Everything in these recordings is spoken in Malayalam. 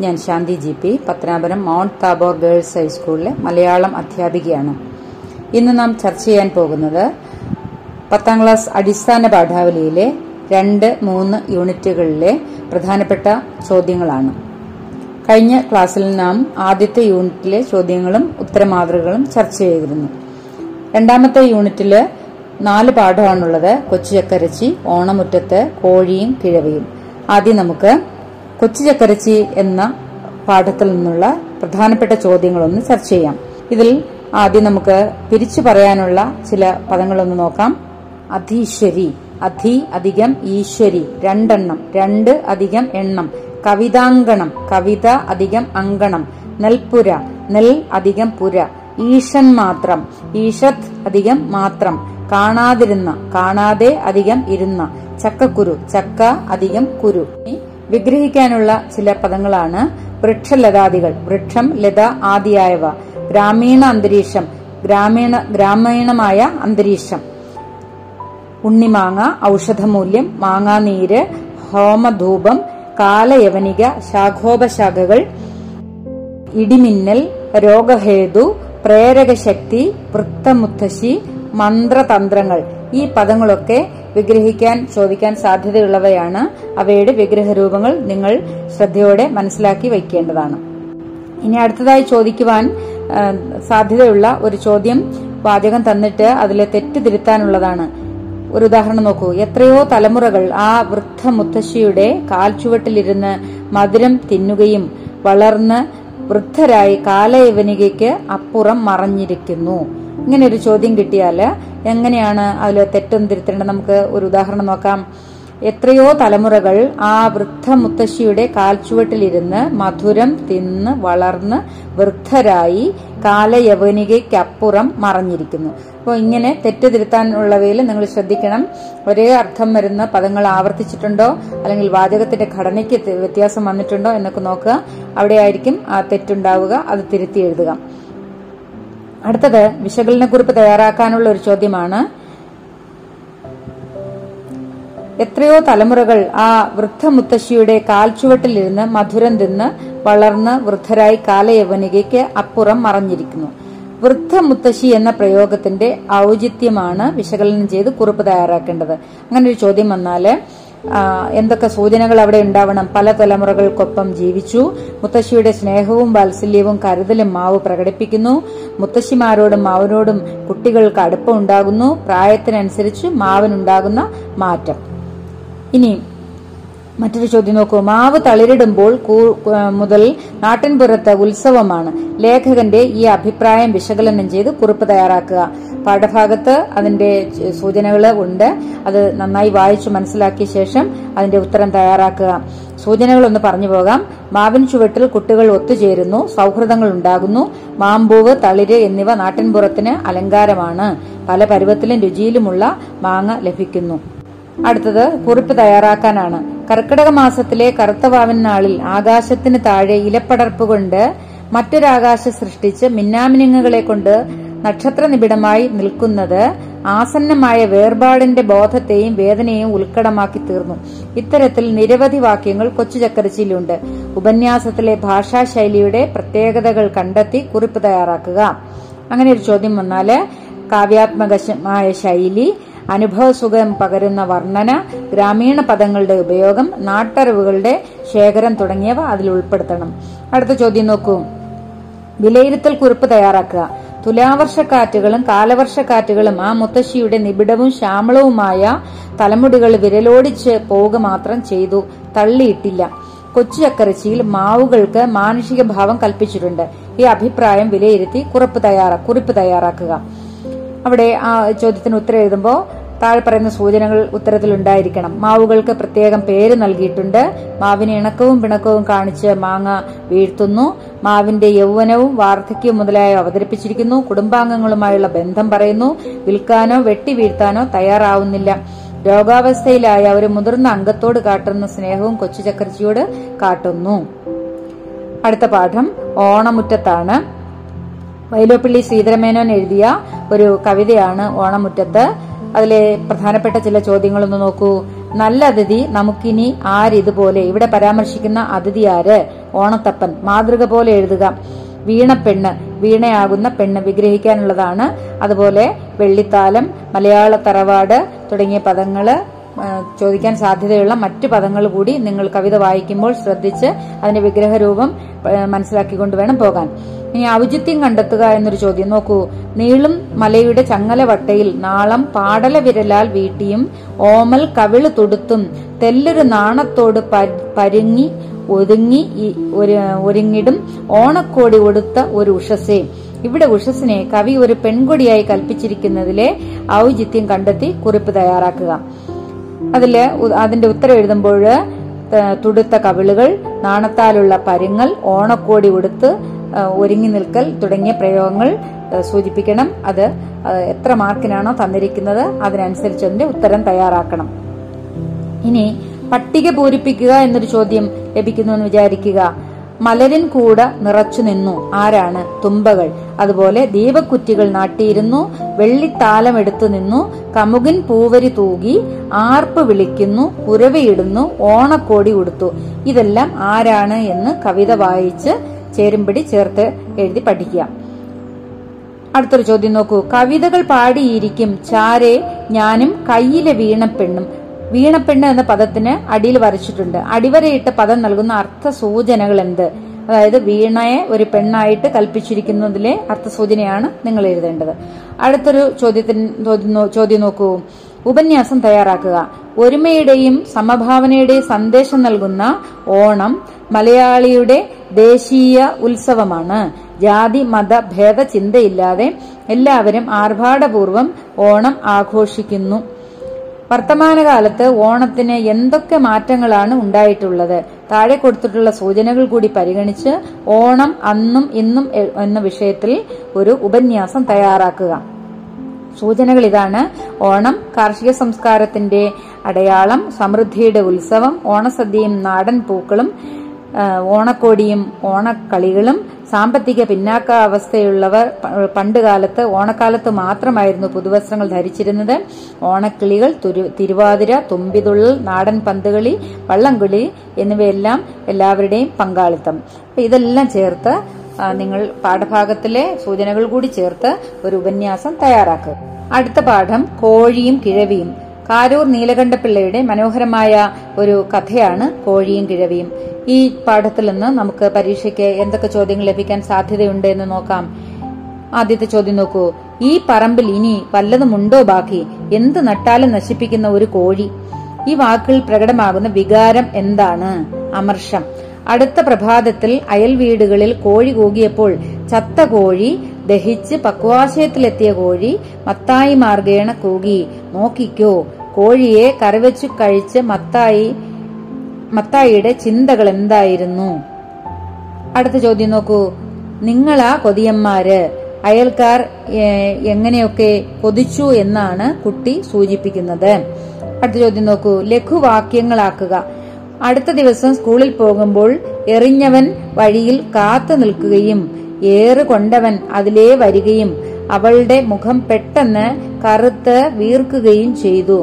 ഞാൻ Shanthi G P Pathanapuram Mount Tabor girls ഹൈസ്കൂളിലെ മലയാളം അധ്യാപികയാണ്. ഇന്ന് നാം ചർച്ച ചെയ്യാൻ പോകുന്നത് പത്താം ക്ലാസ് അടിസ്ഥാന പാഠാവലിയിലെ രണ്ട് മൂന്ന് യൂണിറ്റുകളിലെ പ്രധാനപ്പെട്ട ചോദ്യങ്ങളാണ്. കഴിഞ്ഞ ക്ലാസ്സിൽ നാം ആദ്യത്തെ യൂണിറ്റിലെ ചോദ്യങ്ങളും ഉത്തരമാതൃകകളും ചർച്ച ചെയ്തിരുന്നു. രണ്ടാമത്തെ യൂണിറ്റിൽ നാല് പാഠമാണുള്ളത് കൊച്ചു ചക്കരച്ചി ഓണമുറ്റത്ത് കോഴിയും കിഴവയും. ആദ്യം നമുക്ക് കൊച്ചു ചക്കരച്ചി എന്ന പാഠത്തിൽ നിന്നുള്ള പ്രധാനപ്പെട്ട ചോദ്യങ്ങളൊന്ന് ചർച്ച ചെയ്യാം. ഇതിൽ ആദ്യം നമുക്ക് പിരിച്ചു പറയാനുള്ള ചില പദങ്ങളൊന്ന് നോക്കാം. അധീശ്വരി അധി അധികം ഈശ്വരി രണ്ടെണ്ണം രണ്ട് അധികം എണ്ണം കവിതാങ്കണം കവിത അധികം അങ്കണം നെൽപ്പുര നെൽ അധികം പുര ഈഷൻ മാത്രം ഈഷത് അധികം മാത്രം കാണാതിരുന്ന കാണാതെ അധികം ഇരുന്ന ചക്കക്കുരു ചക്ക അധികം കുരു. വിഗ്രഹിക്കാനുള്ള ചില പദങ്ങളാണ് വൃക്ഷലതാദികൾ വൃക്ഷം ലത ആദിയായവ ഗ്രാമീണ അന്തരീക്ഷം ഗ്രാമീണ ഗ്രാമീണമായ അന്തരീക്ഷം. ഉണ്ണിമാങ്ങ ഔഷധമൂല്യം മാങ്ങാനീര് ഹോമധൂപം കാലയവനിക ശാഖോപശാഖകൾ ഇടിമിന്നൽ രോഗഹേതു പ്രേരകശക്തി വൃത്തമുത്തശ്ശി മന്ത്രതന്ത്രങ്ങൾ. ഈ പദങ്ങളൊക്കെ വിഗ്രഹിക്കാൻ ചോദിക്കാൻ സാധ്യതയുള്ളവയാണ്. അവയുടെ വിഗ്രഹരൂപങ്ങൾ നിങ്ങൾ ശ്രദ്ധയോടെ മനസ്സിലാക്കി വയ്ക്കേണ്ടതാണ്. ഇനി അടുത്തതായി ചോദിക്കുവാൻ സാധ്യതയുള്ള ഒരു ചോദ്യം വാചകം തന്നിട്ട് അതിലെ തെറ്റ് തിരുത്താനുള്ളതാണ്. ഒരു ഉദാഹരണം നോക്കൂ. എത്രയോ തലമുറകൾ ആ വൃദ്ധ മുത്തശ്ശിയുടെ കാൽച്ചുവട്ടിലിരുന്ന് മധുരം തിന്നുകയും വളർന്ന് വൃദ്ധരായി കാലയവനികയ്ക്ക് അപ്പുറം മറഞ്ഞിരിക്കുന്നു. ഇങ്ങനെ ഒരു ചോദ്യം കിട്ടിയാൽ എങ്ങനെയാണ് അതിൽ തെറ്റൊന്നും തിരുത്തേണ്ടത്? നമുക്ക് ഒരു ഉദാഹരണം നോക്കാം. എത്രയോ തലമുറകൾ ആ വൃദ്ധ മുത്തശ്ശിയുടെ കാൽച്ചുവട്ടിലിരുന്ന് മധുരം തിന്ന് വളർന്ന് വൃദ്ധരായി കാലയവനികയ്ക്കപ്പുറം മറഞ്ഞിരിക്കുന്നു. അപ്പോൾ ഇങ്ങനെ തെറ്റ് തിരുത്താനുള്ളവയിൽ നിങ്ങൾ ശ്രദ്ധിക്കണം. ഒരേ അർത്ഥം വരുന്ന പദങ്ങൾ ആവർത്തിച്ചിട്ടുണ്ടോ? അല്ലെങ്കിൽ വാചകത്തിന്റെ ഘടനയ്ക്ക് വ്യത്യാസം വന്നിട്ടുണ്ടോ എന്നൊക്കെ നോക്കുക. അവിടെയായിരിക്കും ആ തെറ്റുണ്ടാവുക. അത് തിരുത്തി എഴുതുക. അടുത്തത് വിശകലനക്കുറിപ്പ് തയ്യാറാക്കാനുള്ള ഒരു ചോദ്യമാണ്. എത്രയോ തലമുറകൾ ആ വൃദ്ധ മുത്തശ്ശിയുടെ കാൽച്ചുവട്ടിലിരുന്ന് മധുരം തിന്ന് വളർന്ന് വൃദ്ധരായി കാലയവനികയ്ക്ക് അപ്പുറം മറഞ്ഞിരിക്കുന്നു. വൃദ്ധ മുത്തശ്ശി എന്ന പ്രയോഗത്തിന്റെ ഔചിത്യമാണ് വിശകലനം ചെയ്ത് കുറിപ്പ് തയ്യാറാക്കേണ്ടത്. അങ്ങനെ ഒരു ചോദ്യം വന്നാൽ എന്തൊക്കെ സൂചനകൾ അവിടെ ഉണ്ടാവണം? പല തലമുറകൾക്കൊപ്പം ജീവിച്ചു. മുത്തശ്ശിയുടെ സ്നേഹവും വാത്സല്യവും കരുതലും മാവ് പ്രകടിപ്പിക്കുന്നു. മുത്തശ്ശിമാരോടും മാവിനോടും കുട്ടികൾക്ക് അടുപ്പം ഉണ്ടാകുന്നു. പ്രായത്തിനനുസരിച്ച് മാവിനുണ്ടാകുന്ന മാറ്റം. ഇനി മറ്റൊരു ചോദ്യം നോക്കൂ. മാവ് തളിരിടുമ്പോൾ മുതൽ നാട്ടിൻപുറത്ത് ഉത്സവമാണ്. ലേഖകന്റെ ഈ അഭിപ്രായം വിശകലനം ചെയ്ത് കുറിപ്പ് തയ്യാറാക്കുക. പാഠഭാഗത്ത് അതിന്റെ സൂചനകൾ ഉണ്ട്. അത് നന്നായി വായിച്ചു മനസ്സിലാക്കിയ ശേഷം അതിന്റെ ഉത്തരം തയ്യാറാക്കുക. സൂചനകളൊന്ന് പറഞ്ഞു പോകാം. മാവിൻ ചുവട്ടിൽ കുട്ടികൾ ഒത്തുചേരുന്നു. സൗഹൃദങ്ങൾ ഉണ്ടാകുന്നു. മാമ്പൂവ് തളിര് എന്നിവ നാട്ടിൻപുറത്തിന് അലങ്കാരമാണ്. പല പരുവത്തിലും രുചിയിലുമുള്ള മാങ്ങ ലഭിക്കുന്നു. അടുത്തത് കുറിപ്പ് തയ്യാറാക്കാനാണ്. കർക്കിടക മാസത്തിലെ കറുത്തവാവൻ നാളിൽ ആകാശത്തിന് താഴെ ഇലപ്പടർപ്പ് കൊണ്ട് മറ്റൊരാകാശം സൃഷ്ടിച്ച് മിന്നാമിനുങ്ങുകളെ കൊണ്ട് നക്ഷത്ര നിബിഡമായി നിൽക്കുന്നത് ആസന്നമായ വേർപാടിന്റെ ബോധത്തെയും വേദനയെയും ഉൾക്കടമാക്കി തീർന്നു. ഇത്തരത്തിൽ നിരവധി വാക്യങ്ങൾ കൊച്ചു ഉപന്യാസത്തിലെ ഭാഷാശൈലിയുടെ പ്രത്യേകതകൾ കണ്ടെത്തി കുറിപ്പ് തയ്യാറാക്കുക. അങ്ങനെ ഒരു ചോദ്യം വന്നാൽ കാവ്യാത്മകമായ ശൈലി അനുഭവസുഖം പകരുന്ന വർണന ഗ്രാമീണ പദങ്ങളുടെ ഉപയോഗം നാട്ടറിവുകളുടെ ശേഖരം തുടങ്ങിയവ അതിൽ ഉൾപ്പെടുത്തണം. അടുത്ത ചോദ്യം നോക്കൂ. വിലയിരുത്തൽ കുറിപ്പ് തയ്യാറാക്കുക. തുലാവർഷക്കാറ്റുകളും കാലവർഷക്കാറ്റുകളും ആ മുത്തശ്ശിയുടെ നിബിഡവും ശ്യാമളവുമായ തലമുടികൾ വിരലോടിച്ച് പോവുക മാത്രം ചെയ്തു തള്ളിയിട്ടില്ല. കൊച്ചു ചക്കരച്ചിയിൽ മാവുകൾക്ക് മാനുഷിക ഭാവം കൽപ്പിച്ചിട്ടുണ്ട്. ഈ അഭിപ്രായം വിലയിരുത്തി കുറിപ്പ് തയ്യാറാക്കുക. അവിടെ ആ ചോദ്യത്തിന് ഉത്തരം എഴുതുമ്പോൾ താഴെ പറയുന്ന സൂചനകൾ ഉത്തരത്തിൽ ഉണ്ടായിരിക്കണം മാവുകൾക്ക് പ്രത്യേകം പേര് നൽകിയിട്ടുണ്ട്. മാവിന് ഇണക്കവും പിണക്കവും കാണിച്ച് മാങ്ങ വീഴ്ത്തുന്നു. മാവിന്റെ യൗവനവും വാർദ്ധക്യവും മുതലായ അവതരിപ്പിച്ചിരിക്കുന്നു. കുടുംബാംഗങ്ങളുമായുള്ള ബന്ധം പറയുന്നു. വിൽക്കാനോ വെട്ടി വീഴ്ത്താനോ തയ്യാറാവുന്നില്ല. രോഗാവസ്ഥയിലായ ഒരു മുതിർന്ന അംഗത്തോട് കാട്ടുന്ന സ്നേഹവും കൊച്ചു ചക്രജിയോട് കാട്ടുന്നു. അടുത്ത പാഠം ഓണമുറ്റത്താണ്. വൈലോപ്പിള്ളി ശ്രീധരമേനോൻ എഴുതിയ ഒരു കവിതയാണ് ഓണമുറ്റത്ത്. അതിലെ പ്രധാനപ്പെട്ട ചില ചോദ്യങ്ങളൊന്ന് നോക്കൂ. നല്ല അതിഥി നമുക്കിനി ആരിതുപോലെ ഇവിടെ പരാമർശിക്കുന്ന അതിഥി ആര്? ഓണത്തപ്പൻ. മാതൃക പോലെ എഴുതുക. വീണപ്പെണ്ണ് വീണയാകുന്ന പെണ്ണ് വിഗ്രഹിക്കാനുള്ളതാണ്. അതുപോലെ വെള്ളിത്താലം മലയാള തറവാട് തുടങ്ങിയ പദങ്ങൾ ചോദിക്കാൻ സാധ്യതയുള്ള മറ്റു പദങ്ങൾ കൂടി നിങ്ങൾ കവിത വായിക്കുമ്പോൾ ശ്രദ്ധിച്ച് അതിന്റെ വിഗ്രഹരൂപം മനസ്സിലാക്കിക്കൊണ്ട് വേണം പോകാൻ. ഇനി ഔചിത്യം കണ്ടെത്തുക എന്നൊരു ചോദ്യം. നോക്കൂ നീളും മലയുടെ ചങ്ങല വട്ടയിൽ നാളം പാടല വിരലാൽ വീട്ടിയും ഓമൽ കവിൾ തൊടുത്തും തെല്ലൊരു നാണത്തോട് പരുങ്ങി ഒതുങ്ങി ഒരു ഒരുങ്ങിടും ഓണക്കോടി ഒടുത്ത ഒരു ഉഷസേ ഇവിടെ ഉഷസിനെ കവി ഒരു പെൺകൊടിയായി കൽപ്പിച്ചിരിക്കുന്നതിലെ ഔചിത്യം കണ്ടെത്തി കുറിപ്പ് തയ്യാറാക്കുക. അതിൽ അതിന്റെ ഉത്തരം എഴുതുമ്പോൾ തുടുത്ത കവിളുകൾ നാണത്താലുള്ള പരുങ്ങൽ ഓണക്കോടി ഉടുത്ത് ഒരുങ്ങി നിൽക്കൽ തുടങ്ങിയ പ്രയോഗങ്ങൾ സൂചിപ്പിക്കണം. അത് എത്ര മാർക്കിനാണോ തന്നിരിക്കുന്നത് അതിനനുസരിച്ച് അതിന്റെ ഉത്തരം തയ്യാറാക്കണം. ഇനി പട്ടിക പൂരിപ്പിക്കുക എന്നൊരു ചോദ്യം ലഭിക്കുന്നു എന്ന് വിചാരിക്കുക. മലരിൻ കൂട നിറച്ചു നിന്നു. ആരാണ്? തുമ്പകൾ. അതുപോലെ ദീപക്കുറ്റികൾ നാട്ടിയിരുന്നു. വെള്ളിത്താലം എടുത്തു നിന്നു. കമുകിൻ പൂവരി തൂകി. ആർപ്പ് വിളിക്കുന്നു. കുരവയിടുന്നു ഓണക്കോടി ഉടുത്തു. ഇതെല്ലാം ആരാണ് എന്ന് കവിത വായിച്ച് ചേരുംപടി ചേർത്ത് എഴുതി പഠിക്കുക. അടുത്തൊരു ചോദ്യം നോക്കൂ. കവിതകൾ പാടിയിരിക്കും ചാരെ ഞാനും കയ്യിലെ വീണപ്പെണ്ണും. വീണപ്പെണ്ണ് എന്ന പദത്തിന് അടിയിൽ വരച്ചിട്ടുണ്ട്. അടിവരയിട്ട പദം നൽകുന്ന അർത്ഥ സൂചനകൾ എന്ത്? അതായത് വീണയെ ഒരു പെണ്ണായിട്ട് കൽപ്പിച്ചിരിക്കുന്നതിലെ അർത്ഥസൂചനയാണ് നിങ്ങൾ എഴുതേണ്ടത്. അടുത്തൊരു ചോദ്യത്തിന് ചോദ്യം നോക്കൂ. ഉപന്യാസം തയ്യാറാക്കുക. ഒരുമയുടെയും സമഭാവനയുടെയും സന്ദേശം നൽകുന്ന ഓണം മലയാളിയുടെ ദേശീയ ഉത്സവമാണ്. ജാതി മത ഭേദ ചിന്തയില്ലാതെ എല്ലാവരും ആർഭാടപൂർവം ഓണം ആഘോഷിക്കുന്നു. വർത്തമാനകാലത്ത് ഓണത്തിന് എന്തൊക്കെ മാറ്റങ്ങളാണ് ഉണ്ടായിട്ടുള്ളത്? താഴെ കൊടുത്തിട്ടുള്ള സൂചനകൾ കൂടി പരിഗണിച്ച് ഓണം അന്നും ഇന്നും എന്ന വിഷയത്തിൽ ഒരു ഉപന്യാസം തയ്യാറാക്കുക. സൂചനകൾ ഇതാണ്. ഓണം കാർഷിക സംസ്കാരത്തിന്റെ അടയാളം സമൃദ്ധിയുടെ ഉത്സവം ഓണസദ്യയും നാടൻ പൂക്കളും ഓണക്കോടിയും ഓണക്കളികളും സാമ്പത്തിക പിന്നാക്ക അവസ്ഥയുള്ളവർ പണ്ടുകാലത്ത് ഓണക്കാലത്ത് മാത്രമായിരുന്നു പുതുവസ്ത്രങ്ങൾ ധരിച്ചിരുന്നത്. ഓണക്കിളികൾ തിരുവാതിര തുമ്പിതുള്ളൽ നാടൻ പന്തുകളി വള്ളംകളി എന്നിവയെല്ലാം എല്ലാവരുടെയും പങ്കാളിത്തം. ഇതെല്ലാം ചേർത്ത് നിങ്ങൾ പാഠഭാഗത്തിലെ സൂചനകൾ കൂടി ചേർത്ത് ഒരു ഉപന്യാസം തയ്യാറാക്കുക. അടുത്ത പാഠം കോഴിയും കിഴവിയും. കാരൂർ നീലകണ്ഠപിള്ളയുടെ മനോഹരമായ ഒരു കഥയാണ് കോഴിയും കിഴവിയും. ഈ പാഠത്തിൽ നിന്ന് നമുക്ക് പരീക്ഷയ്ക്ക് എന്തൊക്കെ ചോദ്യങ്ങൾ ലഭിക്കാൻ സാധ്യതയുണ്ട് എന്ന് നോക്കാം. ആദ്യത്തെ ചോദ്യം നോക്കൂ. ഈ പറമ്പിൽ ഇനി വല്ലതുമുണ്ടോ ബാക്കി? എന്ത് നട്ടാലും നശിപ്പിക്കുന്ന ഒരു കോഴി? ഈ വാക്കിൽ പ്രകടമാകുന്ന വികാരം എന്താണ്? അമർഷം. അടുത്ത പ്രഭാതത്തിൽ അയൽ വീടുകളിൽ കോഴി കൂകിയപ്പോൾ ചത്ത കോഴി ദഹിച്ച് പക്വാശയത്തിലെത്തിയ കോഴി മത്തായി മാർഗേണ കൂകി. നോക്കിക്കോ കോഴിയെ കറിവച്ചു കഴിച്ച് മത്തായി മത്തായിയുടെ ചിന്തകൾ എന്തായിരുന്നു? അടുത്ത ചോദ്യം നോക്കൂ. നിങ്ങളാ കൊതിയന്മാര്. അയൽക്കാർ എങ്ങനെയൊക്കെ കൊതിച്ചു എന്നാണ് കുട്ടി സൂചിപ്പിക്കുന്നത്. അടുത്ത ചോദ്യം നോക്കൂ. ലഘുവാക്യങ്ങളാക്കുക. അടുത്ത ദിവസം സ്കൂളിൽ പോകുമ്പോൾ എറിഞ്ഞവൻ വഴിയിൽ കാത്തു നിൽക്കുകയും ഏറ് കൊണ്ടവൻ അതിലേ വരികയും അവളുടെ മുഖം പെട്ടെന്ന് കറുത്ത് വീർക്കുകയും ചെയ്തു.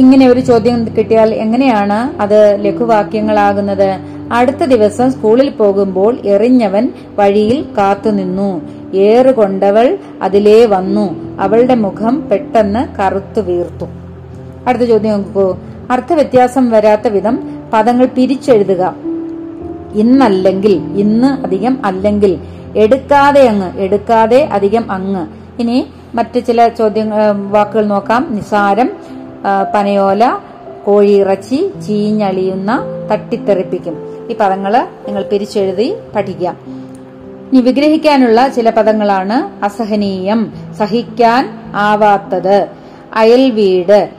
ഇങ്ങനെ ഒരു ചോദ്യം കിട്ടിയാൽ എങ്ങനെയാണ് അത് ലഘുവാക്യങ്ങളാകുന്നത്? അടുത്ത ദിവസം സ്കൂളിൽ പോകുമ്പോൾ എറിഞ്ഞവൻ വഴിയിൽ കാത്തുനിന്നു ഏറുകൊണ്ടവൾ അതിലേ വന്നു. അവളുടെ മുഖം പെട്ടെന്ന് കറുത്തു വീർത്തു. അടുത്ത ചോദ്യം നോക്കൂ. അർത്ഥവ്യത്യാസം വരാത്ത വിധം പദങ്ങൾ പിരിച്ചെഴുതുക. ഇന്നല്ലെങ്കിൽ ഇന്ന് അധികം അല്ലെങ്കിൽ എടുക്കാതെ അങ്ങ് എടുക്കാതെ അധികം അങ്ങ്. ഇനി മറ്റു ചില ചോദ്യങ്ങൾ വാക്കുകൾ നോക്കാം. നിസാരം പനയോല കോഴിയിറച്ചി ചീഞ്ഞളിയുന്ന തട്ടിത്തെറിപ്പിക്കും. ഈ പദങ്ങൾ നിങ്ങൾ പിരിച്ചെഴുതി പഠിക്കാം ഇനി വിഗ്രഹിക്കാനുള്ള ചില പദങ്ങളാണ് അസഹനീയം സഹിക്കാൻ ആവാത്തത് അയൽവീട്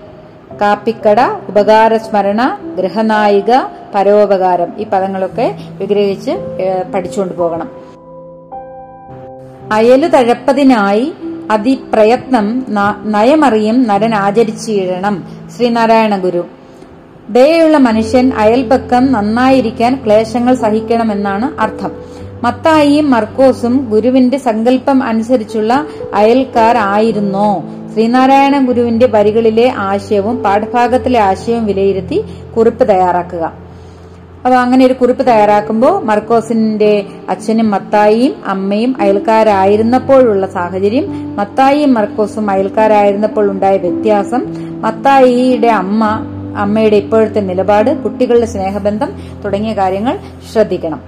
കാപ്പിക്കട ഉപകാരസ്മരണ ഗൃഹനായിക പരോപകാരം. ഈ പദങ്ങളൊക്കെ വിഗ്രഹിച്ച് പഠിച്ചുകൊണ്ട് പോകണം. അയലു തഴപ്പതിനായി അതിപ്രയത്നം നയമറിയും നരൻ ആചരിച്ചിടണം. ശ്രീനാരായണ ഗുരു. ദയുള്ള മനുഷ്യൻ അയൽപക്കം നന്നായിരിക്കാൻ ക്ലേശങ്ങൾ സഹിക്കണമെന്നാണ് അർത്ഥം. മത്തായിയും മർക്കോസും ഗുരുവിന്റെ സങ്കല്പം അനുസരിച്ചുള്ള അയൽക്കാർ ആയിരുന്നോ? ശ്രീനാരായണ ഗുരുവിന്റെ വരികളിലെ ആശയവും പാഠഭാഗത്തിലെ ആശയവും വിലയിരുത്തി കുറിപ്പ് തയ്യാറാക്കുക. അപ്പൊ അങ്ങനെ ഒരു കുറിപ്പ് തയ്യാറാക്കുമ്പോൾ മർക്കോസിന്റെ അച്ഛനും മത്തായിയും അമ്മയും അയൽക്കാരായിരുന്നപ്പോഴുള്ള സാഹചര്യം മത്തായിയും മർക്കോസും അയൽക്കാരായിരുന്നപ്പോൾ ഉണ്ടായ വ്യത്യാസം മത്തായിയുടെ അമ്മ അമ്മയുടെ ഇപ്പോഴത്തെ നിലപാട് കുട്ടികളുടെ സ്നേഹബന്ധം തുടങ്ങിയ കാര്യങ്ങൾ ശ്രദ്ധിക്കണം.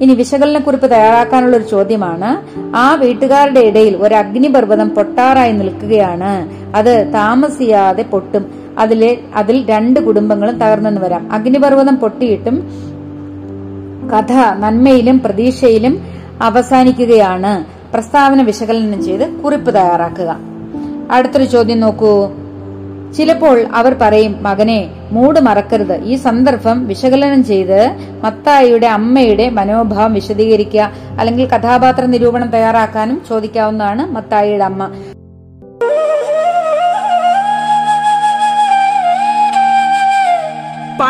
ഇനി വിശകലനക്കുറിപ്പ് തയ്യാറാക്കാനുള്ള ഒരു ചോദ്യമാണ് ആ വീട്ടുകാരുടെ ഇടയിൽ ഒരു അഗ്നിപർവതം പൊട്ടാറായി നിൽക്കുകയാണ്. അത് താമസിയാതെ പൊട്ടും. അതിലെ അതിൽ രണ്ട് കുടുംബങ്ങളും തകർന്നെന്ന് വരാം. അഗ്നിപർവതം പൊട്ടിയിട്ടും കഥ നന്മയിലും പ്രതീക്ഷയിലും അവസാനിക്കുകയാണ്. പ്രസ്താവന വിശകലനം ചെയ്ത് കുറിപ്പ് തയ്യാറാക്കുക. അടുത്തൊരു ചോദ്യം നോക്കൂ. ചിലപ്പോൾ അവർ പറയും മകനെ മൂട് മറക്കരുത്. ഈ സന്ദർഭം വിശകലനം ചെയ്ത് മത്തായിയുടെ അമ്മയുടെ മനോഭാവം വിശദീകരിക്കുക അല്ലെങ്കിൽ കഥാപാത്ര നിരൂപണം തയ്യാറാക്കാനും ചോദിക്കാവുന്നതാണ് മത്തായിയുടെ അമ്മ.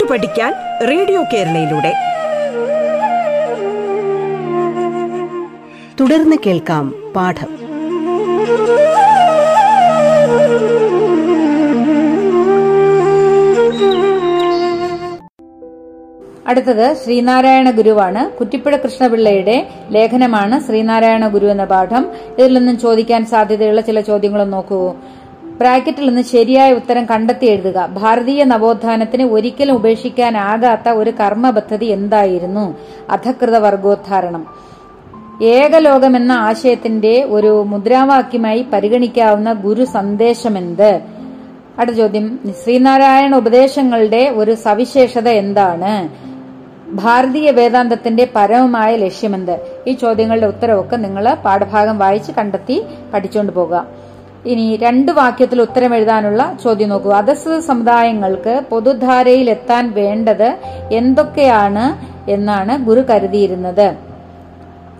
കേട്ടു പഠിക്കാൻ റേഡിയോ കേരളയിലൂടെ. തുടർന്ന് കേൾക്കാം പാഠം. അടുത്തത് ശ്രീനാരായണ ഗുരുവാണ്. കുറ്റിപ്പുഴ കൃഷ്ണപിള്ളയുടെ ലേഖനമാണ് ശ്രീനാരായണ ഗുരു എന്ന പാഠം. ഇതിൽ നിന്നും ചോദിക്കാൻ സാധ്യതയുള്ള ചില ചോദ്യങ്ങളും നോക്കൂ. ബ്രാക്കറ്റിൽ നിന്ന് ശരിയായ ഉത്തരം കണ്ടെത്തി എഴുതുക. ഭാരതീയ നവോത്ഥാനത്തിന് ഒരിക്കലും ഉപേക്ഷിക്കാനാകാത്ത ഒരു കർമ്മ പദ്ധതി എന്തായിരുന്നു? അധകൃത വർഗോദ്ധാരണം. ഏകലോകം എന്ന ആശയത്തിന്റെ ഒരു മുദ്രാവാക്യമായി പരിഗണിക്കാവുന്ന ഗുരു സന്ദേശമെന്ത്? അടുത്ത ചോദ്യം. ശ്രീനാരായണ ഉപദേശങ്ങളുടെ ഒരു സവിശേഷത എന്താണ്? ഭാരതീയ വേദാന്തത്തിന്റെ പരമമായ ലക്ഷ്യമെന്ത്? ഈ ചോദ്യങ്ങളുടെ ഉത്തരവൊക്കെ നിങ്ങൾ പാഠഭാഗം വായിച്ച് കണ്ടെത്തി പഠിച്ചുകൊണ്ട് പോകുക ഇനി രണ്ട് വാക്യത്തിൽ ഉത്തരം എഴുതാനുള്ള ചോദ്യം നോക്കൂ. അധസ്ഥിത സമുദായങ്ങൾക്ക് പൊതുധാരയിൽ എത്താൻ വേണ്ടത് എന്തൊക്കെയാണ് എന്നാണ് ഗുരു കരുതിയിരുന്നത്.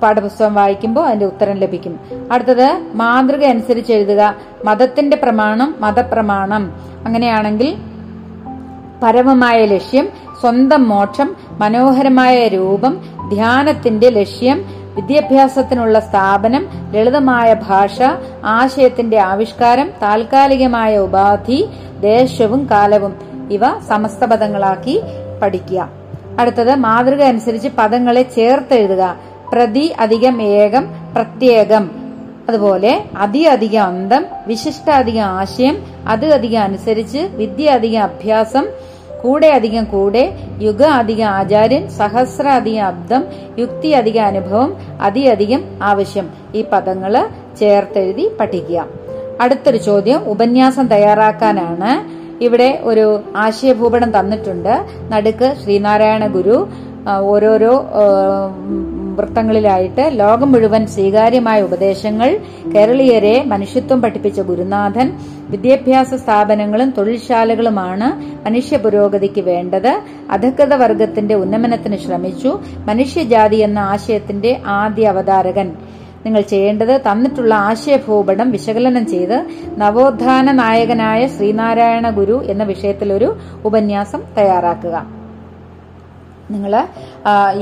പാഠപുസ്തകം വായിക്കുമ്പോൾ അതിന്റെ ഉത്തരം ലഭിക്കും. അടുത്തത് മാതൃക അനുസരിച്ച് എഴുതുക. മതത്തിന്റെ പ്രമാണം മതപ്രമാണം. അങ്ങനെയാണെങ്കിൽ പരമമായ ലക്ഷ്യം സ്വന്തം മോക്ഷം മനോഹരമായ രൂപം ധ്യാനത്തിന്റെ ലക്ഷ്യം വിദ്യാഭ്യാസത്തിനുള്ള സ്ഥാപനം ലളിതമായ ഭാഷ ആശയത്തിന്റെ ആവിഷ്കാരം താൽക്കാലികമായ ഉപാധി ദേശവും കാലവും ഇവ സമസ്ത പദങ്ങളാക്കി പഠിക്കുക. അടുത്തത് മാതൃക അനുസരിച്ച് പദങ്ങളെ ചേർത്തെഴുതുക പ്രതി അധികം ഏകം പ്രത്യേകം. അതുപോലെ അതി അധികം അന്തം വിശിഷ്ട അധികം ആശയം അത് അധികം അനുസരിച്ച് വിദ്യ അധികം അഭ്യാസം കൂടെ അധികം കൂടെ യുഗ അധികം ആചാര്യൻ സഹസ്ര അധികം അബ്ദം യുക്തി അധിക അനുഭവം അതിയധികം ആവശ്യം. ഈ പദങ്ങൾ ചേർത്തെഴുതി പഠിക്കുക. അടുത്തൊരു ചോദ്യം ഉപന്യാസം തയ്യാറാക്കാനാണ്. ഇവിടെ ഒരു ആശയഭൂപടം തന്നിട്ടുണ്ട്. നടുക്ക് ശ്രീനാരായണ ഗുരു ഓരോരോ വൃത്തങ്ങളിലായിട്ട് ലോകം മുഴുവൻ സ്വീകാര്യമായ ഉപദേശങ്ങൾ കേരളീയരെ മനുഷ്യത്വം പഠിപ്പിച്ച ഗുരുനാഥൻ വിദ്യാഭ്യാസ സ്ഥാപനങ്ങളും തൊഴിൽശാലകളുമാണ് മനുഷ്യ പുരോഗതിക്ക് വേണ്ടത്. അധകൃത വർഗത്തിന്റെ ഉന്നമനത്തിന് ശ്രമിച്ചു. മനുഷ്യജാതി എന്ന ആശയത്തിന്റെ ആദ്യ അവതാരകൻ നിങ്ങൾ ചെയ്യേണ്ടത് തന്നിട്ടുള്ള ആശയഭൂപടം വിശകലനം ചെയ്ത് നവോത്ഥാന നായകനായ ശ്രീനാരായണ ഗുരു എന്ന വിഷയത്തിൽ ഒരു ഉപന്യാസം തയ്യാറാക്കുക. നിങ്ങൾ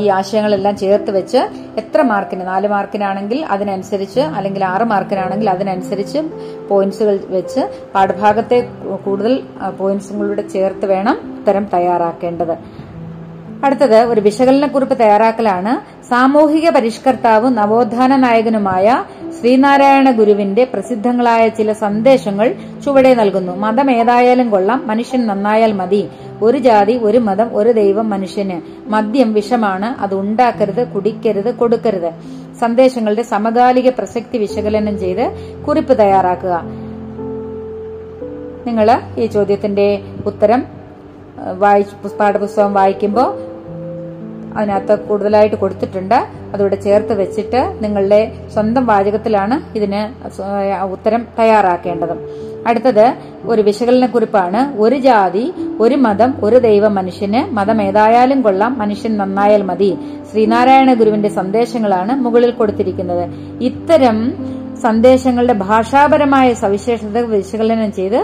ഈ ആശയങ്ങളെല്ലാം ചേർത്ത് വെച്ച് എത്ര മാർക്കിന്? നാല് മാർക്കിനാണെങ്കിൽ അതിനനുസരിച്ച് അല്ലെങ്കിൽ ആറ് മാർക്കിനാണെങ്കിൽ അതിനനുസരിച്ച് പോയിന്റ്സുകൾ വെച്ച് പാഠഭാഗത്തെ കൂടുതൽ പോയിന്റ്സുകളിലൂടെ ചേർത്ത് വേണം ഉത്തരം തയ്യാറാക്കേണ്ടത്. അടുത്തത് ഒരു വിശകലനക്കുറിപ്പ് തയ്യാറാക്കലാണ്. സാമൂഹിക പരിഷ്കർത്താവും നവോത്ഥാന നായകനുമായ ശ്രീനാരായണ ഗുരുവിന്റെ പ്രസിദ്ധങ്ങളായ ചില സന്ദേശങ്ങൾ ചുവടെ നൽകുന്നു. മതം ഏതായാലും കൊള്ളാം മനുഷ്യൻ നന്നായാൽ മതി. ഒരു ജാതി ഒരു മതം ഒരു ദൈവം മനുഷ്യന്. മദ്യം വിഷമാണ് അത് ഉണ്ടാക്കരുത് കുടിക്കരുത് കൊടുക്കരുത്. സന്ദേശങ്ങളുടെ സമകാലിക പ്രസക്തി വിശകലനം ചെയ്ത് കുറിപ്പ് തയ്യാറാക്കുക. നിങ്ങൾ ഈ ചോദ്യത്തിന്റെ ഉത്തരം വായിച്ച് പാഠപുസ്തകം വായിക്കുമ്പോൾ അതിനകത്ത് കൂടുതലായിട്ട് കൊടുത്തിട്ടുണ്ട്. അതോടെ ചേർത്ത് വെച്ചിട്ട് നിങ്ങളുടെ സ്വന്തം വാചകത്തിലാണ് ഇതിന് ഉത്തരം തയ്യാറാക്കേണ്ടത്. അടുത്തത് ഒരു വിശകലന കുറിപ്പാണ് ഒരു ജാതി ഒരു മതം ഒരു ദൈവ മനുഷ്യന് മതം ഏതായാലും കൊള്ളാം മനുഷ്യൻ നന്നായാൽ മതി. ശ്രീനാരായണ ഗുരുവിന്റെ സന്ദേശങ്ങളാണ് മുകളിൽ കൊടുത്തിരിക്കുന്നത്. ഇത്തരം സന്ദേശങ്ങളുടെ ഭാഷാപരമായ സവിശേഷത വിശകലനം ചെയ്ത്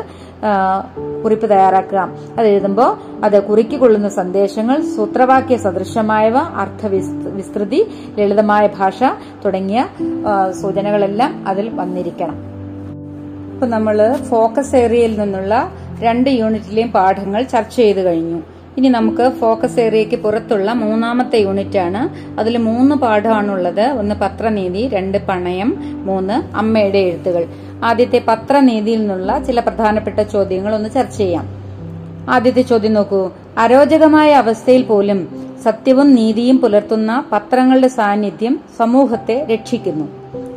കുറിപ്പ് തയ്യാറാക്കുക. അത് എഴുതുമ്പോൾ അത് കുറിക്കൊള്ളുന്ന സന്ദേശങ്ങൾ സൂത്രവാക്യ സദൃശമായവ അർത്ഥ വിസ്തൃതി ലളിതമായ ഭാഷ തുടങ്ങിയ സൂചനകളെല്ലാം അതിൽ വന്നിരിക്കണം. ഇപ്പൊ നമ്മൾ ഫോക്കസ് ഏരിയയിൽ നിന്നുള്ള രണ്ട് യൂണിറ്റിലെയും പാഠങ്ങൾ ചർച്ച ചെയ്തു കഴിഞ്ഞു. ഇനി നമുക്ക് ഫോക്കസ് ഏരിയയ്ക്ക് പുറത്തുള്ള മൂന്നാമത്തെ യൂണിറ്റ് ആണ്. അതിൽ മൂന്ന് പാഠമാണുള്ളത്. ഒന്ന് പത്രനീതി രണ്ട് പണയം മൂന്ന് അമ്മയുടെ എഴുത്തുകൾ. ആദ്യത്തെ പത്രനീതിയിൽ നിന്നുള്ള ചില പ്രധാനപ്പെട്ട ചോദ്യങ്ങൾ ഒന്ന് ചർച്ച ചെയ്യാം. ആദ്യത്തെ ചോദ്യം നോക്കൂ. അരോചകമായ അവസ്ഥയിൽ പോലും സത്യവും നീതിയും പുലർത്തുന്ന പത്രങ്ങളുടെ സാന്നിധ്യം സമൂഹത്തെ രക്ഷിക്കുന്നു.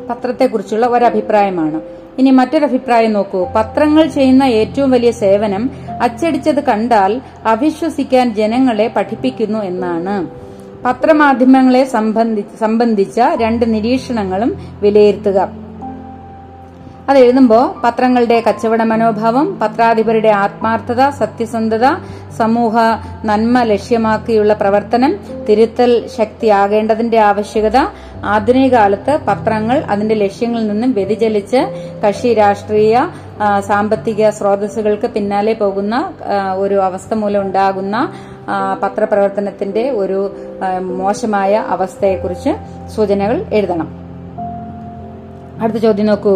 പത്രത്തെക്കുറിച്ചുള്ള ഒരഭിപ്രായമാണ്. ഇനി മറ്റൊരഭിപ്രായം നോക്കൂ. പത്രങ്ങൾ ചെയ്യുന്ന ഏറ്റവും വലിയ സേവനം അച്ചടിച്ചത് കണ്ടാൽ അവിശ്വസിക്കാൻ ജനങ്ങളെ പഠിപ്പിക്കുന്നു എന്നാണ്. പത്രമാധ്യമങ്ങളെ സംബന്ധിച്ച രണ്ട് നിരീക്ഷണങ്ങളും വിലയിരുത്തുക. അത് എഴുതുമ്പോൾ പത്രങ്ങളുടെ കച്ചവട മനോഭാവം പത്രാധിപരുടെ ആത്മാർത്ഥത സത്യസന്ധത സമൂഹ നന്മ ലക്ഷ്യമാക്കിയുള്ള പ്രവർത്തനം തിരുത്തൽ ശക്തിയാകേണ്ടതിന്റെ ആവശ്യകത ആധുനിക കാലത്ത് പത്രങ്ങൾ അതിന്റെ ലക്ഷ്യങ്ങളിൽ നിന്നും വ്യതിചലിച്ച് കക്ഷി രാഷ്ട്രീയ സാമ്പത്തിക സ്രോതസ്സുകൾക്ക് പിന്നാലെ പോകുന്ന ഒരു അവസ്ഥ മൂലം ഉണ്ടാകുന്ന പത്രപ്രവർത്തനത്തിന്റെ ഒരു മോശമായ അവസ്ഥയെക്കുറിച്ച് സൂചനകൾ എഴുതണം. അടുത്ത ചോദ്യം നോക്കൂ.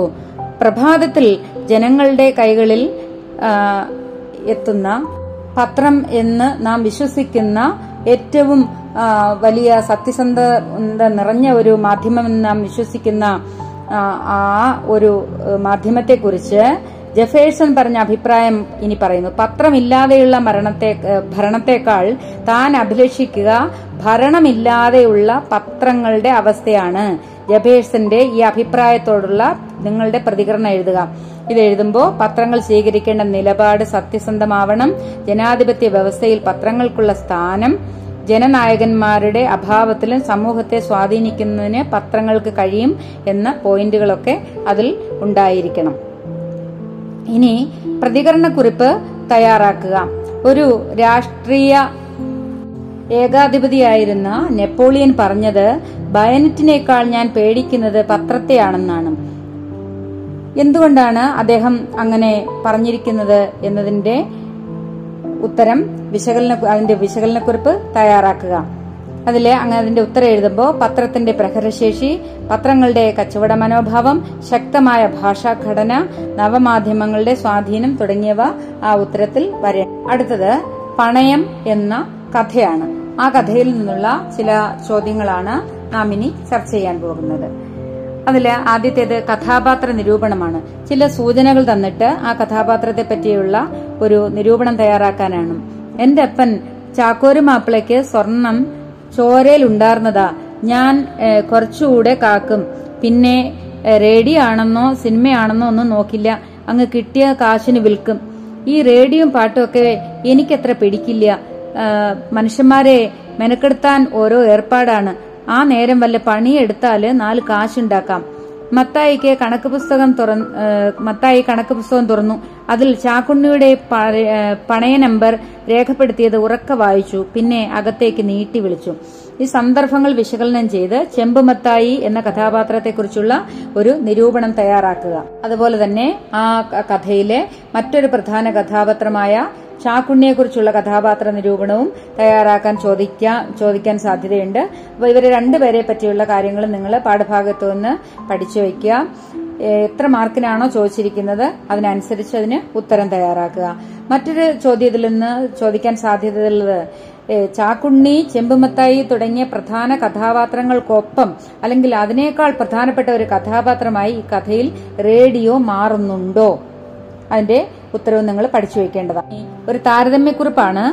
പ്രഭാതത്തിൽ ജനങ്ങളുടെ കൈകളിൽ എത്തുന്ന പത്രം എന്ന് നാം വിശ്വസിക്കുന്ന ഏറ്റവും വലിയ സത്യസന്ധത നിറഞ്ഞ ഒരു മാധ്യമം എന്ന് നാം വിശ്വസിക്കുന്ന ആ, ഒരു മാധ്യമത്തെ മാധ്യമത്തെക്കുറിച്ച് ജഫേഴ്സൺ പറഞ്ഞ അഭിപ്രായം ഇനി പറയുന്നു. പത്രമില്ലാതെയുള്ള മരണത്തെ ഭരണത്തെക്കാൾ താൻ അഭിലഷിക്കുക ഭരണമില്ലാതെയുള്ള പത്രങ്ങളുടെ അവസ്ഥയാണ്. ജബേഴ്സന്റെ ഈ അഭിപ്രായത്തോടുള്ള നിങ്ങളുടെ പ്രതികരണം എഴുതുക. ഇത് എഴുതുമ്പോൾ പത്രങ്ങൾ സ്വീകരിക്കേണ്ട നിലപാട് സത്യസന്ധമാവണം. ജനാധിപത്യ വ്യവസ്ഥയിൽ പത്രങ്ങൾക്കുള്ള സ്ഥാനം ജനനായകന്മാരുടെ അഭാവത്തിലും സമൂഹത്തെ സ്വാധീനിക്കുന്നതിന് പത്രങ്ങൾക്ക് കഴിയും എന്ന പോയിന്റുകളൊക്കെ അതിൽ ഉണ്ടായിരിക്കണം. ഇനി പ്രതികരണക്കുറിപ്പ് തയ്യാറാക്കുക. ഒരു രാഷ്ട്രീയ ഏകാധിപതിയായിരുന്ന നെപ്പോളിയൻ പറഞ്ഞത് ബയനറ്റിനേക്കാൾ ഞാൻ പേടിക്കുന്നത് പത്രത്തെയാണെന്നാണ്. എന്തുകൊണ്ടാണ് അദ്ദേഹം അങ്ങനെ പറഞ്ഞിരിക്കുന്നത് എന്നതിന്റെ ഉത്തരം വിശകലന അതിന്റെ വിശകലനക്കുറിപ്പ് തയ്യാറാക്കുക. അതിലെ അങ്ങനെ അതിന്റെ ഉത്തരം എഴുതുമ്പോൾ പത്രത്തിന്റെ പ്രഹരശേഷി പത്രങ്ങളുടെ കച്ചവട മനോഭാവം ശക്തമായ ഭാഷാഘടന നവമാധ്യമങ്ങളുടെ സ്വാധീനം തുടങ്ങിയവ ആ ഉത്തരത്തിൽ വരെ. അടുത്തത് പണയം എന്ന കഥയാണ്. ആ കഥയിൽ നിന്നുള്ള ചില ചോദ്യങ്ങളാണ് നാം ഇനി ചർച്ച ചെയ്യാൻ പോകുന്നത്. അതിൽ ആദ്യത്തേത് കഥാപാത്ര നിരൂപണമാണ്. ചില സൂചനകൾ തന്നിട്ട് ആ കഥാപാത്രത്തെ പറ്റിയുള്ള ഒരു നിരൂപണം തയ്യാറാക്കാനാണ്. എന്റെ അപ്പൻ ചാക്കോരു മാപ്പിളയ്ക്ക് സ്വർണം ചോരയിൽ ഉണ്ടാർന്നതാ ഞാൻ കുറച്ചുകൂടെ കാക്കും. പിന്നെ ഏഹ്, റേഡിയോ ആണെന്നോ സിനിമയാണെന്നോ ഒന്നും നോക്കില്ല. അങ്ങ് കിട്ടിയ കാശിന് വിൽക്കും. ഈ റേഡിയോയും പാട്ടും ഒക്കെ എനിക്കത്ര പിടിക്കില്ല. മനുഷ്യന്മാരെ മെനക്കെടുത്താൻ ഓരോ ഏർപ്പാടാണ്. ആ നേരം വല്ല പണിയെടുത്താൽ നാല് കാശുണ്ടാക്കാം. മത്തായിക്ക് കണക്ക് പുസ്തകം തുറ മത്തായി കണക്ക് പുസ്തകം തുറന്നു. അതിൽ ചാക്കുണ്ണിയുടെ പണയ നമ്പർ രേഖപ്പെടുത്തിയത് ഉറക്ക വായിച്ചു. പിന്നെ അകത്തേക്ക് നീട്ടി വിളിച്ചു. ഈ സന്ദർഭങ്ങൾ വിശകലനം ചെയ്ത് ചെമ്പുമത്തായി എന്ന കഥാപാത്രത്തെക്കുറിച്ചുള്ള ഒരു നിരൂപണം തയ്യാറാക്കുക. അതുപോലെ തന്നെ ആ കഥയിലെ മറ്റൊരു പ്രധാന കഥാപാത്രമായ ചാക്കുണ്ണിയെക്കുറിച്ചുള്ള കഥാപാത്ര നിരൂപണവും തയ്യാറാക്കാൻ ചോദിക്കാൻ ചോദിക്കാൻ സാധ്യതയുണ്ട്. അപ്പോൾ ഇവരെ രണ്ടുപേരെ പറ്റിയുള്ള കാര്യങ്ങൾ നിങ്ങൾ പാഠഭാഗത്തു നിന്ന് പഠിച്ചു വയ്ക്കുക. എത്ര മാർക്കിനാണോ ചോദിച്ചിരിക്കുന്നത് അതിനനുസരിച്ച് അതിന് ഉത്തരം തയ്യാറാക്കുക. മറ്റൊരു ചോദ്യത്തിൽ നിന്ന് ചോദിക്കാൻ സാധ്യതയുള്ളത് ചാക്കുണ്ണി ചെമ്പുമത്തായി തുടങ്ങിയ പ്രധാന കഥാപാത്രങ്ങൾക്കൊപ്പം അല്ലെങ്കിൽ അതിനേക്കാൾ പ്രധാനപ്പെട്ട ഒരു കഥാപാത്രമായി ഈ കഥയിൽ റേഡിയോ മാറുന്നുണ്ടോ? അതിന്റെ ഉത്തരവ് നിങ്ങൾ പഠിച്ചു വെക്കേണ്ടതാണ് ഒരു താരതമ്യക്കുറിപ്പാണ്.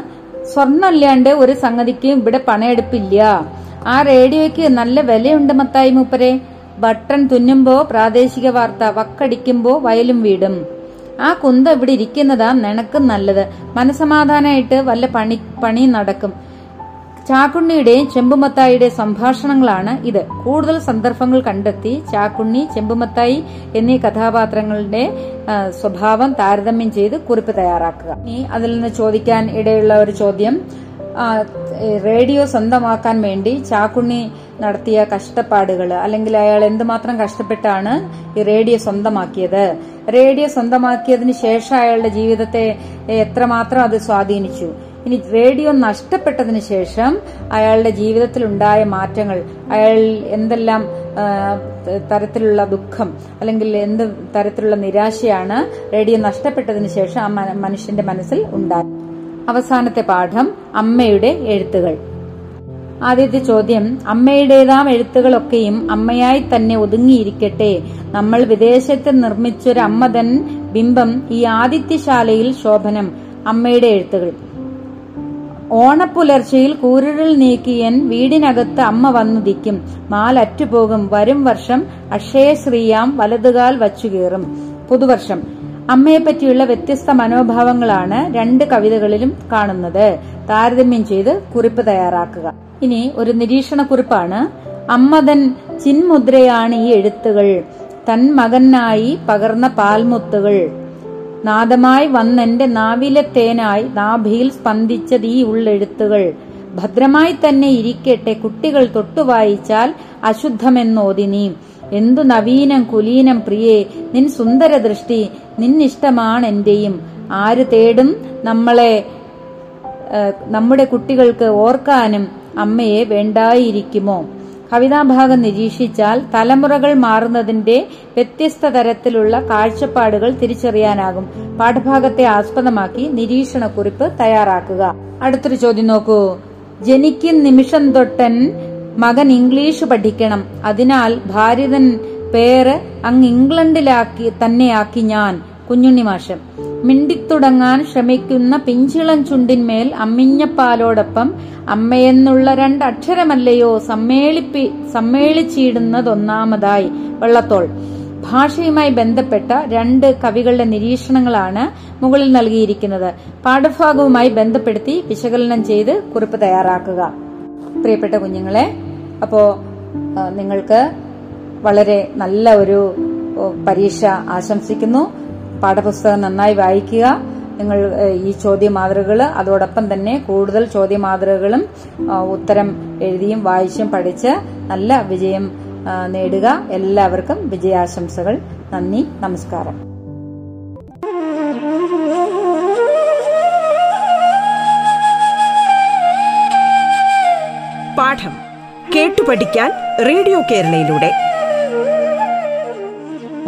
സ്വർണമില്ലാണ്ട് ഒരു സംഗതിക്ക് ഇവിടെ പണയെടുപ്പില്ല. ആ റേഡിയോയ്ക്ക് നല്ല വിലയുണ്ട് മത്തായി മൂപ്പരെ. ബട്ടൺ തുന്നുമ്പോ പ്രാദേശിക വാർത്ത വക്കടിക്കുമ്പോ വയലും വീടും. ആ കുന്ത ഇവിടെ ഇരിക്കുന്നതാ നിനക്ക് നല്ലത്. മനസമാധാനായിട്ട് വല്ല പണി പണി നടക്കും. ചാക്കുണ്ണിയുടെയും ചെമ്പുമത്തായിയുടെ സംഭാഷണങ്ങളാണ് ഇത്. കൂടുതൽ സന്ദർഭങ്ങൾ കണ്ടെത്തി ചാക്കുണ്ണി ചെമ്പുമത്തായി എന്നീ കഥാപാത്രങ്ങളുടെ സ്വഭാവം താരതമ്യം ചെയ്ത് കുറിപ്പ് തയ്യാറാക്കുക. ഇനി അതിൽ നിന്ന് ചോദിക്കാൻ ഇടയുള്ള ഒരു ചോദ്യം. റേഡിയോ സ്വന്തമാക്കാൻ വേണ്ടി ചാക്കുണ്ണി നടത്തിയ കഷ്ടപ്പാടുകൾ അല്ലെങ്കിൽ അയാൾ എന്തുമാത്രം കഷ്ടപ്പെട്ടാണ് ഈ റേഡിയോ സ്വന്തമാക്കിയത്? റേഡിയോ സ്വന്തമാക്കിയതിന് ശേഷം അയാളുടെ ജീവിതത്തെ എത്രമാത്രം അത് സ്വാധീനിച്ചു? ഇനി റേഡിയോ നഷ്ടപ്പെട്ടതിന് ശേഷം അയാളുടെ ജീവിതത്തിൽ ഉണ്ടായ മാറ്റങ്ങൾ അയാൾ എന്തെല്ലാം തരത്തിലുള്ള ദുഃഖം അല്ലെങ്കിൽ എന്ത് തരത്തിലുള്ള നിരാശയാണ് റേഡിയോ നഷ്ടപ്പെട്ടതിന് ശേഷം ആ മനുഷ്യന്റെ മനസ്സിൽ ഉണ്ടായത്. അവസാനത്തെ പാഠം അമ്മയുടെ എഴുത്തുകൾ. ആദ്യത്തെ ചോദ്യം അമ്മയുടേതാം എഴുത്തുകളൊക്കെയും അമ്മയായി തന്നെ ഒതുങ്ങിയിരിക്കട്ടെ. നമ്മൾ വിദേശത്ത് നിർമ്മിച്ചൊരു അമ്മതൻ ബിംബം ഈ ആദിത്യശാലയിൽ ശോഭനം അമ്മയുടെ എഴുത്തുകൾ. ഓണപ്പുലർച്ചയിൽ കൂരിരുൾ നീക്കിയൻ വീടിനകത്ത് അമ്മ വന്നുദിക്കും മാലറ്റുപോകും വരും വർഷം അക്ഷയശ്രീയാം വലതുകാൽ വച്ചു കീറും. പുതുവർഷം. അമ്മയെപ്പറ്റിയുള്ള വ്യത്യസ്ത മനോഭാവങ്ങളാണ് രണ്ട് കവിതകളിലും കാണുന്നത്. താരതമ്യം ചെയ്ത് കുറിപ്പ് തയ്യാറാക്കുക. ഇനി ഒരു നിരീക്ഷണ കുറിപ്പാണ്. അമ്മതൻ ചിന്മുദ്രയാണ് ഈ എഴുത്തുകൾ. തൻ മകനായി പകർന്ന പാൽമുത്തുകൾ. നാദമായി വന്നെന്റെ നാവിലെ തേനായി നാഭിയിൽ സ്പന്ദിച്ചത് ഈ ഉള്ളെഴുത്തുകൾ. ഭദ്രമായി തന്നെ ഇരിക്കട്ടെ കുട്ടികൾ തൊട്ടു വായിച്ചാൽ അശുദ്ധമെന്നോതി നീ. എന്തു നവീനം കുലീനം പ്രിയേ നിൻ സുന്ദര ദൃഷ്ടി നിന്നിഷ്ടമാണ് എന്റെയും. ആര് തേടും നമ്മളെ നമ്മുടെ കുട്ടികൾക്ക് ഓർക്കാനും അമ്മയെ വേണ്ടായിരിക്കുമോ? കവിതാഭാഗം നിരീക്ഷിച്ചാൽ തലമുറകൾ മാറുന്നതിന്റെ വ്യത്യസ്ത തരത്തിലുള്ള കാഴ്ചപ്പാടുകൾ തിരിച്ചറിയാനാകും. പാഠഭാഗത്തെ ആസ്പദമാക്കി നിരീക്ഷണ കുറിപ്പ് തയ്യാറാക്കുക. അടുത്തൊരു ചോദ്യം നോക്കൂ. ജനിക്കും നിമിഷം തൊട്ടൻ മകൻ ഇംഗ്ലീഷ് പഠിക്കണം. അതിനാൽ ഭാര്യതൻ പേര് അങ്ങ് ഇംഗ്ലണ്ടിലാക്കി തന്നെയാക്കി ഞാൻ. കുഞ്ഞുണ്ണി മാഷം മിണ്ടിത്തുടങ്ങാൻ ശ്രമിക്കുന്ന പിഞ്ചിളം ചുണ്ടിന്മേൽ അമ്മിഞ്ഞപ്പാലോടൊപ്പം അമ്മയെന്നുള്ള രണ്ടക്ഷരമല്ലയോ സമ്മേളിപ്പി സമ്മേളിച്ചിടുന്നതൊന്നാമതായി വെള്ളത്തോൾ. ഭാഷയുമായി ബന്ധപ്പെട്ട രണ്ട് കവികളുടെ നിരീക്ഷണങ്ങളാണ് മുകളിൽ നൽകിയിരിക്കുന്നത്. പാഠഭാഗവുമായി ബന്ധപ്പെടുത്തി വിശകലനം ചെയ്ത് കുറിപ്പ് തയ്യാറാക്കുക. പ്രിയപ്പെട്ട കുഞ്ഞുങ്ങളെ അപ്പോ നിങ്ങൾക്ക് വളരെ നല്ല ഒരു പരീക്ഷ ആശംസിക്കുന്നു. പാഠപുസ്തകം നന്നായി വായിക്കുക. നിങ്ങൾ ഈ ചോദ്യമാതൃകകൾ അതോടൊപ്പം തന്നെ കൂടുതൽ ചോദ്യമാതൃകകളും മാതൃകകളും ഉത്തരം എഴുതിയും വായിച്ചും പഠിച്ച് നല്ല വിജയം നേടുക. എല്ലാവർക്കും വിജയാശംസകൾ. നന്ദി നമസ്കാരം. പാഠം കേട്ടു പഠിക്കാൻ റേഡിയോ കേരളയിലൂടെ.